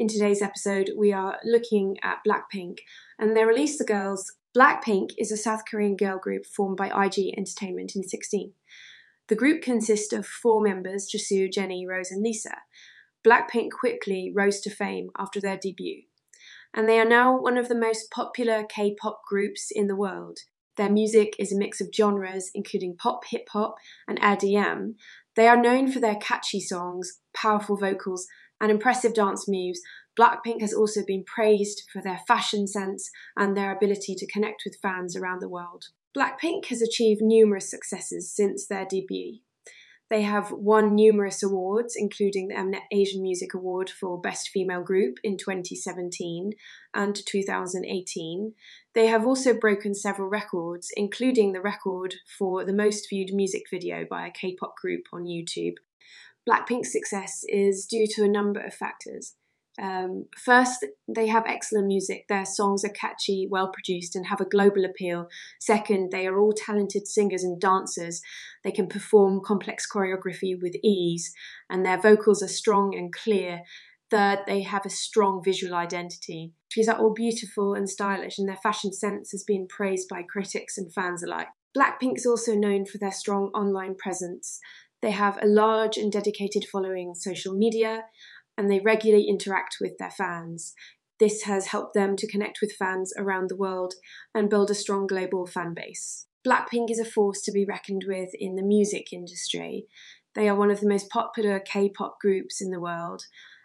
In today's episode, we are looking at Blackpink and their release The Girls. Blackpink is a South Korean girl group formed by YG Entertainment in 16. The group consists of four members Jisoo, Jennie, Rosé, and Lisa. Blackpink quickly rose to fame after their debut, and they are now one of the most popular K pop groups in the world. Their music is a mix of genres, including pop, hip hop, and EDM. They are known for their catchy songs, powerful vocals, and impressive dance moves, Blackpink has also been praised for their fashion sense and their ability to connect with fans around the world. Blackpink has achieved numerous successes since their debut. They have won numerous awards, including the Mnet Asian Music Award for Best Female Group in 2017 and 2018. They have also broken several records, including the record for the most viewed music video by a K pop group on YouTube Blackpink's success is due to a number of factors. Um, first, they have excellent music. Their songs are catchy, well produced, and have a global appeal. Second, they are all talented singers and dancers. They can perform complex choreography with ease, and their vocals are strong and clear. Third, they have a strong visual identity. These are all beautiful and stylish, and their fashion sense has been praised by critics and fans alike. Blackpink is also known for their strong online presence. They have a large and dedicated following on social media, and they regularly interact with their fans. This has helped them to connect with fans around the world and build a strong global fan base. Blackpink is a force to be reckoned with in the music industry. They are one of the most popular K pop groups in the world,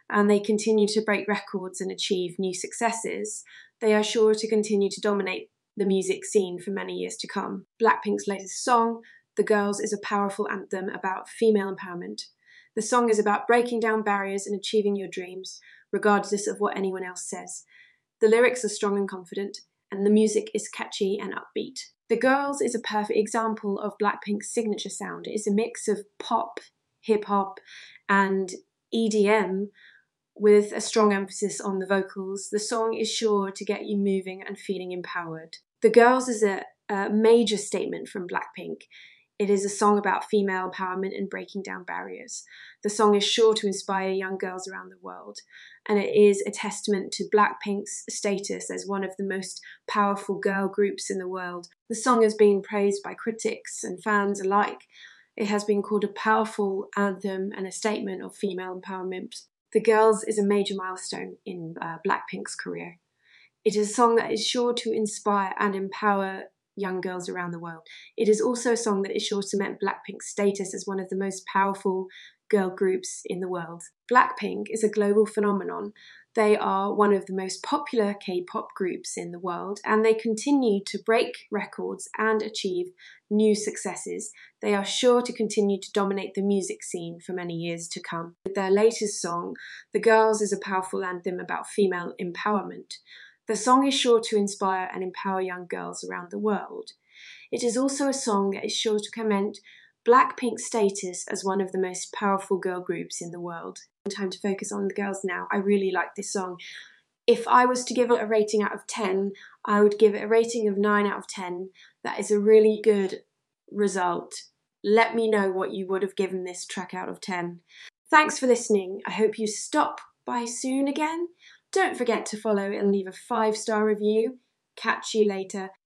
and they continue to break records and achieve new successes. They are sure to continue to dominate the music scene for many years to come. Blackpink's latest song, the Girls is a powerful anthem about female empowerment. The song is about breaking down barriers and achieving your dreams, regardless of what anyone else says. The lyrics are strong and confident, and the music is catchy and upbeat. The Girls is a perfect example of Blackpink's signature sound. It is a mix of pop, hip hop, and EDM with a strong emphasis on the vocals. The song is sure to get you moving and feeling empowered. The Girls is a, a major statement from Blackpink. It is a song about female empowerment and breaking down barriers. The song is sure to inspire young girls around the world, and it is a testament to Blackpink's status as one of the most powerful girl groups in the world. The song has been praised by critics and fans alike. It has been called a powerful anthem and a statement of female empowerment. The Girls is a major milestone in uh, Blackpink's career. It is a song that is sure to inspire and empower young girls around the world. It is also a song that is sure to cement Blackpink's status as one of the most powerful girl groups in the world. Blackpink is a global phenomenon. They are one of the most popular K pop groups in the world, and they continue to break records and achieve new successes. They are sure to continue to dominate the music scene for many years to come. Their latest song, The Girls, is a powerful anthem about female empowerment. The song is sure to inspire and empower young girls around the world. It is also a song that is sure to cement Blackpink's status as one of the most powerful girl groups in the world. Time to focus on the girls now. I really like this song. If I was to give it a rating out of 10, I would give it a rating of 9 out of 10. That is a really good result. Let me know what you would have given this track out of 10. Thanks for listening. I hope you stop by soon again. Don't forget to follow and leave a five star review. Catch you later.